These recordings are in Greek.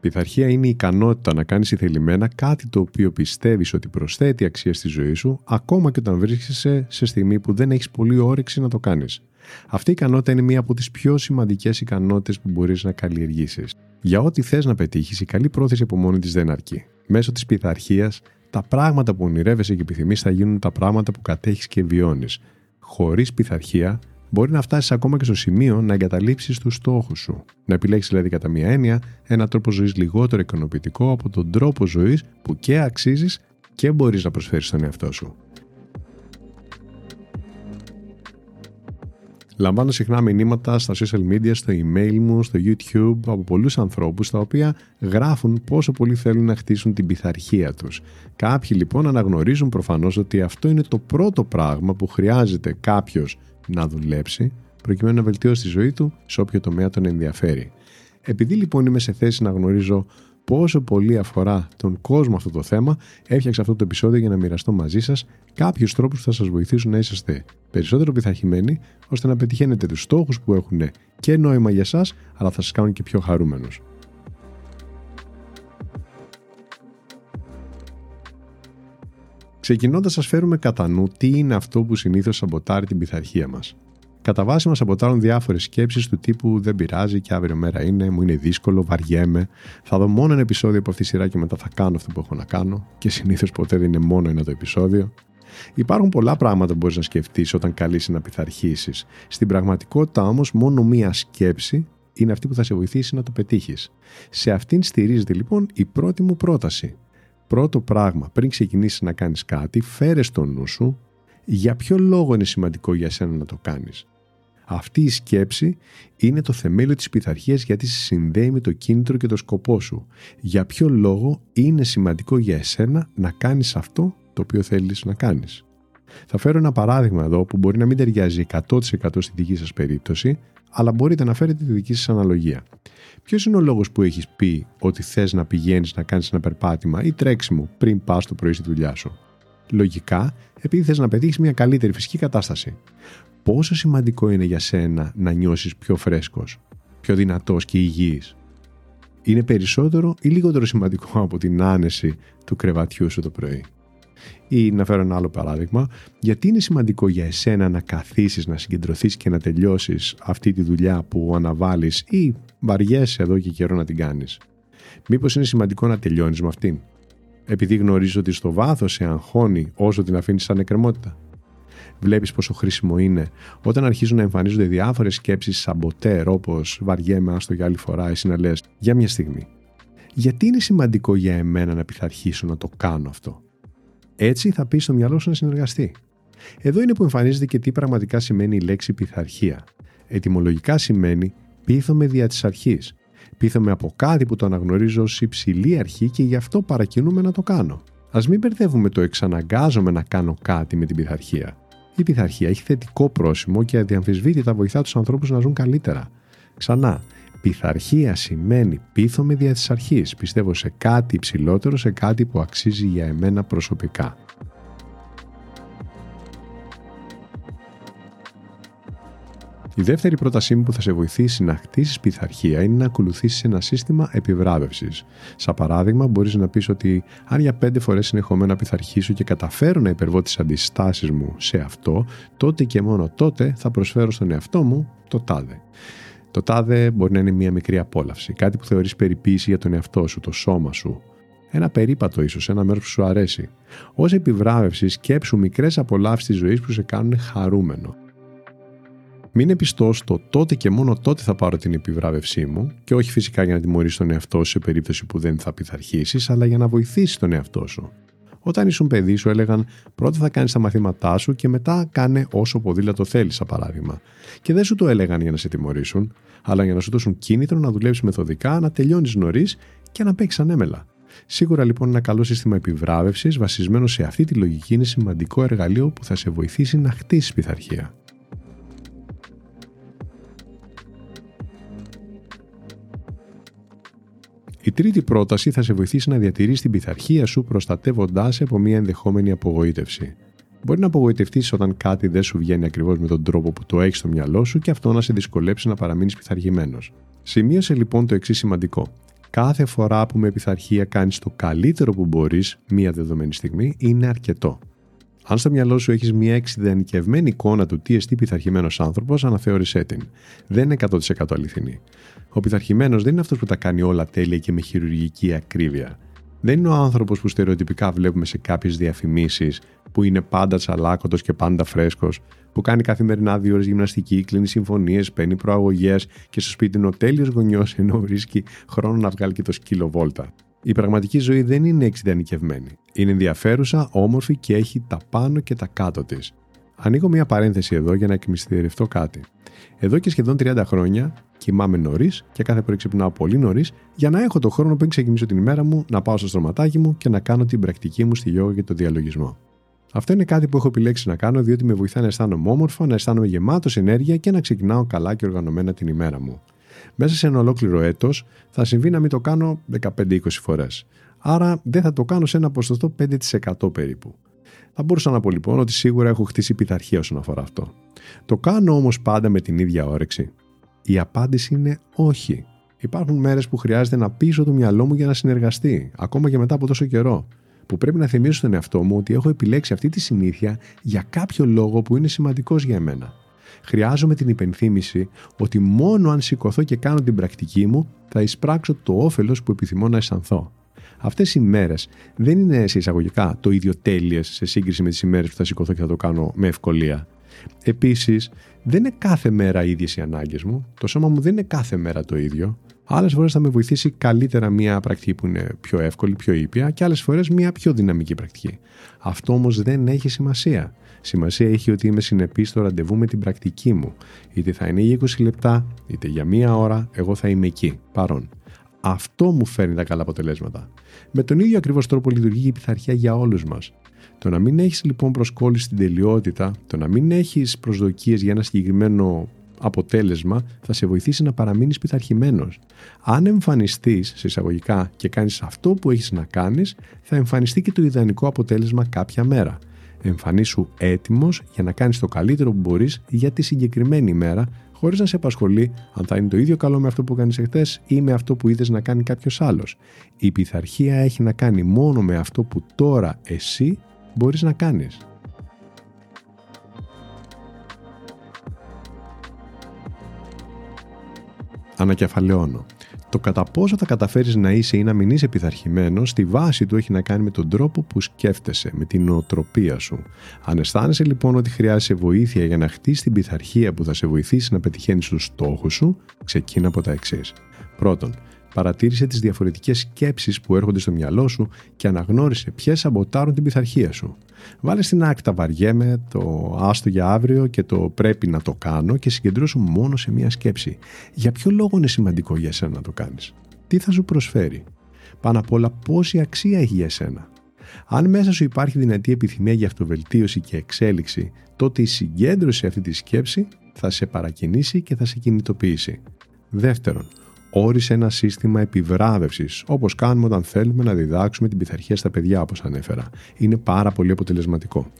Πειθαρχία είναι η ικανότητα να κάνεις ηθελημένα κάτι το οποίο πιστεύεις ότι προσθέτει αξία στη ζωή σου, ακόμα και όταν βρίσκεσαι σε στιγμή που δεν έχεις πολύ όρεξη να το κάνεις. Αυτή η ικανότητα είναι μία από τις πιο σημαντικές ικανότητες που μπορείς να καλλιεργήσεις. Για ό,τι θες να πετύχεις, η καλή πρόθεση από μόνη της δεν αρκεί. Μέσω της πειθαρχίας, τα πράγματα που ονειρεύεσαι και επιθυμείς θα γίνουν τα πράγματα που κατέχεις και βιώνεις. Χωρίς πειθαρχία, μπορεί να φτάσεις ακόμα και στο σημείο να εγκαταλείψεις τους στόχους σου. Να επιλέξεις δηλαδή κατά μία έννοια ένα τρόπο ζωής λιγότερο ικανοποιητικό από τον τρόπο ζωής που και αξίζεις και μπορείς να προσφέρεις στον εαυτό σου. Λαμβάνω συχνά μηνύματα στα social media, στο email μου, στο YouTube από πολλούς ανθρώπους τα οποία γράφουν πόσο πολύ θέλουν να χτίσουν την πειθαρχία τους. Κάποιοι λοιπόν αναγνωρίζουν προφανώς ότι αυτό είναι το πρώτο πράγμα που χρειάζεται κάποιος να δουλέψει προκειμένου να βελτιώσει τη ζωή του σε όποιο τομέα τον ενδιαφέρει. Επειδή λοιπόν είμαι σε θέση να γνωρίζω πόσο πολύ αφορά τον κόσμο αυτό το θέμα, έφτιαξα αυτό το επεισόδιο για να μοιραστώ μαζί σας κάποιους τρόπους που θα σας βοηθήσουν να είσαστε περισσότερο πειθαρχημένοι, ώστε να πετυχαίνετε τους στόχους που έχουν και νόημα για εσά, αλλά θα σας κάνουν και πιο χαρούμενους. Ξεκινώντας, σα φέρουμε κατά νου τι είναι αυτό που συνήθως σαμποτάρει την πειθαρχία μας. Κατά βάση μας αποτάρουν διάφορες σκέψεις του τύπου Δεν πειράζει και αύριο μέρα είναι, μου είναι δύσκολο, βαριέμαι. Θα δω μόνο ένα επεισόδιο από αυτή τη σειρά και μετά θα κάνω αυτό που έχω να κάνω. Και συνήθως ποτέ δεν είναι μόνο ένα το επεισόδιο. Υπάρχουν πολλά πράγματα που μπορείς να σκεφτείς όταν καλείσαι να πειθαρχήσεις. Στην πραγματικότητα όμως, μόνο μία σκέψη είναι αυτή που θα σε βοηθήσει να το πετύχεις. Σε αυτήν στηρίζεται λοιπόν η πρώτη μου πρόταση. Πρώτο πράγμα, πριν ξεκινήσεις να κάνεις κάτι, φέρε στο νου σου για ποιο λόγο είναι σημαντικό για σένα να το κάνεις. Αυτή η σκέψη είναι το θεμέλιο της πειθαρχίας γιατί σε συνδέει με το κίνητρο και το σκοπό σου. Για ποιο λόγο είναι σημαντικό για εσένα να κάνεις αυτό το οποίο θέλεις να κάνεις. Θα φέρω ένα παράδειγμα εδώ που μπορεί να μην ταιριάζει 100% στη δική σας περίπτωση, αλλά μπορείτε να φέρετε τη δική σας αναλογία. Ποιος είναι ο λόγος που έχεις πει ότι θες να πηγαίνεις να κάνεις ένα περπάτημα ή τρέξιμο πριν πας το πρωί στη δουλειά σου; Λογικά, επειδή θες να πετύχεις μια καλύτερη φυσική κατάσταση πόσο σημαντικό είναι για σένα να νιώσεις πιο φρέσκος, πιο δυνατός και υγιής; Είναι περισσότερο ή λιγότερο σημαντικό από την άνεση του κρεβατιού σου το πρωί; Ή να φέρω ένα άλλο παράδειγμα, γιατί είναι σημαντικό για εσένα να καθίσεις, να συγκεντρωθείς και να τελειώσεις αυτή τη δουλειά που αναβάλεις ή βαριέσαι εδώ και καιρό να την κάνεις; Μήπως είναι σημαντικό να τελειώνεις με αυτήν; Επειδή γνωρίζω ότι στο βάθος σε αγχώνει όσο την αφήνεις σαν εκκρεμότητα βλέπεις πόσο χρήσιμο είναι όταν αρχίζουν να εμφανίζονται διάφορες σκέψεις σαμποτέρ, όπως βαριέμαι, άστο για άλλη φορά, εσύ να λε για μια στιγμή. Γιατί είναι σημαντικό για εμένα να πειθαρχήσω να το κάνω αυτό; Έτσι θα πει στο μυαλό σου να συνεργαστεί. Εδώ είναι που εμφανίζεται και τι πραγματικά σημαίνει η λέξη πειθαρχία. Ετυμολογικά σημαίνει πείθομαι δια της αρχής. Πείθομαι από κάτι που το αναγνωρίζω ως υψηλή αρχή και γι' αυτό παρακινούμε να το κάνω. Α μην μπερδεύουμε το εξαναγκάζομαι να κάνω κάτι με την πειθαρχία. Η πειθαρχία έχει θετικό πρόσημο και αδιαμφισβήτητα βοηθά τους ανθρώπους να ζουν καλύτερα. Ξανά, πειθαρχία σημαίνει πείθομαι δια της αρχής. Πιστεύω σε κάτι υψηλότερο, σε κάτι που αξίζει για εμένα προσωπικά. Η δεύτερη πρότασή μου που θα σε βοηθήσει να χτίσεις πειθαρχία είναι να ακολουθήσεις ένα σύστημα επιβράβευσης. Σαν παράδειγμα, μπορείς να πεις ότι αν για πέντε φορές συνεχόμενα πειθαρχήσω και καταφέρω να υπερβώ τις αντιστάσεις μου σε αυτό, τότε και μόνο τότε θα προσφέρω στον εαυτό μου το τάδε. Το τάδε μπορεί να είναι μια μικρή απόλαυση, κάτι που θεωρείς περιποίηση για τον εαυτό σου, το σώμα σου, ένα περίπατο ίσως, ένα μέρος που σου αρέσει. Ω επιβράβευση, σκέψου μικρές απολαύσεις της ζωής που σε κάνουν χαρούμενο. Μην πιστό στο τότε και μόνο τότε θα πάρω την επιβράβευσή μου και όχι φυσικά για να τιμωρήσει τον εαυτό σου σε περίπτωση που δεν θα πειθαρχήσεις, αλλά για να βοηθήσεις τον εαυτό σου. Όταν ήσουν παιδί, σου έλεγαν πρώτα θα κάνεις τα μαθήματά σου και μετά κάνε όσο ποδήλατο θέλεις, σαν παράδειγμα. Και δεν σου το έλεγαν για να σε τιμωρήσουν, αλλά για να σου δώσουν κίνητρο να δουλέψεις μεθοδικά, να τελειώνεις νωρίς και να παίξεις ανέμελα. Σίγουρα λοιπόν ένα καλό σύστημα επιβράβευσης βασισμένο σε αυτή τη λογική είναι σημαντικό εργαλείο που θα σε βοηθήσει να χτίσεις πειθαρχία. Τρίτη πρόταση θα σε βοηθήσει να διατηρήσει την πειθαρχία σου προστατεύοντάς σε από μια ενδεχόμενη απογοήτευση. Μπορεί να απογοητευτείς όταν κάτι δεν σου βγαίνει ακριβώς με τον τρόπο που το έχεις στο μυαλό σου και αυτό να σε δυσκολέψει να παραμείνεις πειθαρχημένος. Σημείωσε λοιπόν το εξής σημαντικό. Κάθε φορά που με πειθαρχία κάνεις το καλύτερο που μπορείς μία δεδομένη στιγμή είναι αρκετό. Αν στο μυαλό σου έχεις μια εξειδανικευμένη εικόνα του τι εστί πειθαρχημένος άνθρωπος, αναθεώρησέ την. Δεν είναι 100% αληθινή. Ο πειθαρχημένος δεν είναι αυτός που τα κάνει όλα τέλεια και με χειρουργική ακρίβεια. Δεν είναι ο άνθρωπος που στερεοτυπικά βλέπουμε σε κάποιες διαφημίσεις, που είναι πάντα τσαλάκωτος και πάντα φρέσκος, που κάνει καθημερινά δύο ώρες γυμναστική, κλείνει συμφωνίες, παίρνει προαγωγές και στο σπίτι είναι ο τέλειος γονιός ενώ βρίσκει χρόνο να βγάλει και το σκύλο βόλτα. Η πραγματική ζωή δεν είναι εξειδανικευμένη. Είναι ενδιαφέρουσα, όμορφη και έχει τα πάνω και τα κάτω της. Ανοίγω μια παρένθεση εδώ για να εκμυστηρευτώ κάτι. Εδώ και σχεδόν 30 χρόνια κοιμάμαι νωρίς και κάθε πρωί ξυπνάω πολύ νωρίς για να έχω το χρόνο πριν ξεκινήσω την ημέρα μου, να πάω στο στρωματάκι μου και να κάνω την πρακτική μου στη γιόγα και το διαλογισμό. Αυτό είναι κάτι που έχω επιλέξει να κάνω διότι με βοηθά να αισθάνομαι όμορφα, να αισθάνομαι γεμάτος ενέργεια και να ξεκινάω καλά και οργανωμένα την ημέρα μου. Μέσα σε ένα ολόκληρο έτος θα συμβεί να μην το κάνω 15-20 φορές. Άρα δεν θα το κάνω σε ένα ποσοστό 5% περίπου. Θα μπορούσα να πω λοιπόν ότι σίγουρα έχω χτίσει πειθαρχία όσον αφορά αυτό. Το κάνω όμως πάντα με την ίδια όρεξη. Η απάντηση είναι όχι. Υπάρχουν μέρες που χρειάζεται να πείσω το μυαλό μου για να συνεργαστεί, ακόμα και μετά από τόσο καιρό. Που πρέπει να θυμίσω στον εαυτό μου ότι έχω επιλέξει αυτή τη συνήθεια για κάποιο λόγο που είναι σημαντικός για μένα. Χρειάζομαι την υπενθύμηση ότι μόνο αν σηκωθώ και κάνω την πρακτική μου θα εισπράξω το όφελος που επιθυμώ να αισθανθώ. Αυτές οι μέρες δεν είναι σε εισαγωγικά το ίδιο τέλειες σε σύγκριση με τις ημέρες που θα σηκωθώ και θα το κάνω με ευκολία. Επίσης, δεν είναι κάθε μέρα οι ίδιες οι ανάγκες μου. Το σώμα μου δεν είναι κάθε μέρα το ίδιο. Άλλες φορές θα με βοηθήσει καλύτερα μια πρακτική που είναι πιο εύκολη, πιο ήπια, και άλλες φορές μια πιο δυναμική πρακτική. Αυτό όμως δεν έχει σημασία. Σημασία έχει ότι είμαι συνεπής στο ραντεβού με την πρακτική μου. Είτε θα είναι για 20 λεπτά, είτε για μία ώρα, εγώ θα είμαι εκεί, παρόν. Αυτό μου φέρνει τα καλά αποτελέσματα. Με τον ίδιο ακριβώς τρόπο λειτουργεί η πειθαρχία για όλους μας. Το να μην έχεις λοιπόν προσκόλληση στην τελειότητα, το να μην έχεις προσδοκίες για ένα συγκεκριμένο αποτέλεσμα θα σε βοηθήσει να παραμείνεις πειθαρχημένος. Αν εμφανιστείς σε εισαγωγικά και κάνεις αυτό που έχεις να κάνεις, θα εμφανιστεί και το ιδανικό αποτέλεσμα κάποια μέρα. Εμφανίσου έτοιμος για να κάνεις το καλύτερο που μπορείς για τη συγκεκριμένη ημέρα, χωρίς να σε απασχολεί αν θα είναι το ίδιο καλό με αυτό που κάνεις εχθές ή με αυτό που είδες να κάνει κάποιος άλλος. Η πειθαρχία έχει να κάνει μόνο με αυτό που τώρα εσύ μπορείς να κάνεις. Ανακεφαλαιώνω. Το κατά πόσο θα καταφέρεις να είσαι ή να μην είσαι πειθαρχημένος, στη βάση του έχει να κάνει με τον τρόπο που σκέφτεσαι, με την νοοτροπία σου. Αν αισθάνεσαι λοιπόν ότι χρειάζεσαι βοήθεια για να χτίσει την πειθαρχία που θα σε βοηθήσει να πετυχαίνεις τους στόχους σου, ξεκίνα από τα εξής. Πρώτον, παρατήρησε τις διαφορετικές σκέψεις που έρχονται στο μυαλό σου και αναγνώρισε ποιες σαμποτάρουν την πειθαρχία σου. Βάλε στην άκρη τα βαριέμαι, το άστο για αύριο και το πρέπει να το κάνω και συγκεντρώσου μόνο σε μία σκέψη. Για ποιο λόγο είναι σημαντικό για εσένα να το κάνεις, Τι θα σου προσφέρει; Πάνω απ' όλα πόση αξία έχει για εσένα. Αν μέσα σου υπάρχει δυνατή επιθυμία για αυτοβελτίωση και εξέλιξη, τότε η συγκέντρωση αυτή της σκέψης θα σε παρακινήσει και θα σε κινητοποιήσει. Δεύτερον, όρισε ένα σύστημα επιβράβευσης, όπως κάνουμε όταν θέλουμε να διδάξουμε την πειθαρχία στα παιδιά, όπως ανέφερα. Είναι πάρα πολύ αποτελεσματικό.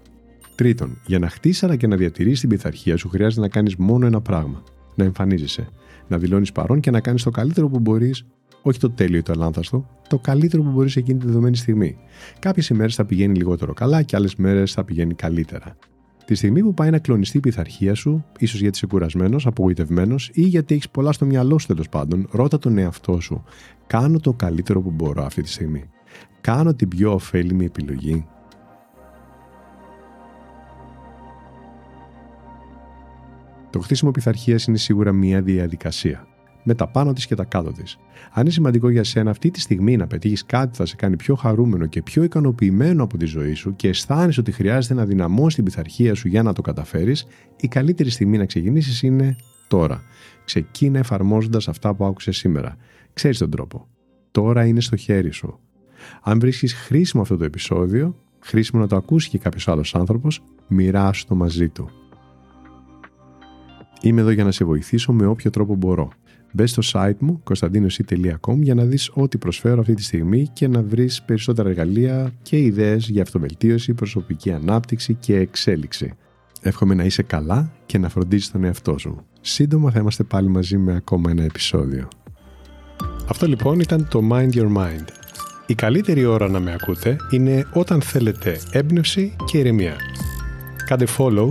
Τρίτον, για να χτίσει αλλά και να διατηρήσει την πειθαρχία σου, χρειάζεται να κάνεις μόνο ένα πράγμα. Να εμφανίζεσαι. Να δηλώνεις παρόν και να κάνεις το καλύτερο που μπορείς, όχι το τέλειο ή το αλάνθαστο, το καλύτερο που μπορείς εκείνη τη δεδομένη στιγμή. Κάποιες ημέρες θα πηγαίνει λιγότερο καλά και άλλες μέρες θα πηγαίνει καλύτερα. Τη στιγμή που πάει να κλονιστεί η πειθαρχία σου, ίσως γιατί είσαι κουρασμένος, απογοητευμένος ή γιατί έχεις πολλά στο μυαλό σου τέλος πάντων, ρώτα τον εαυτό σου. Κάνω το καλύτερο που μπορώ αυτή τη στιγμή. Κάνω την πιο ωφέλιμη επιλογή. Το χτίσιμο πειθαρχίας είναι σίγουρα μια διαδικασία. Με τα πάνω της και τα κάτω της. Αν είναι σημαντικό για σένα αυτή τη στιγμή να πετύχεις κάτι που θα σε κάνει πιο χαρούμενο και πιο ικανοποιημένο από τη ζωή σου και αισθάνεσαι ότι χρειάζεται να δυναμώσεις την πειθαρχία σου για να το καταφέρεις, η καλύτερη στιγμή να ξεκινήσεις είναι τώρα. Ξεκίνα εφαρμόζοντας αυτά που άκουσες σήμερα. Ξέρεις τον τρόπο. Τώρα είναι στο χέρι σου. Αν βρίσκεις χρήσιμο αυτό το επεισόδιο, χρήσιμο να το ακούσει και κάποιος άλλος άνθρωπος, μοιράσου το μαζί του. Είμαι εδώ για να σε βοηθήσω με όποιο τρόπο μπορώ. Μπες στο site μου konstantinos.com για να δεις ό,τι προσφέρω αυτή τη στιγμή και να βρεις περισσότερα εργαλεία και ιδέες για αυτοβελτίωση, προσωπική ανάπτυξη και εξέλιξη. Εύχομαι να είσαι καλά και να φροντίζεις τον εαυτό σου. Σύντομα θα είμαστε πάλι μαζί με ακόμα ένα επεισόδιο. Αυτό λοιπόν ήταν το Mind Your Mind. Η καλύτερη ώρα να με ακούτε είναι όταν θέλετε έμπνευση και ηρεμία. Κάντε follow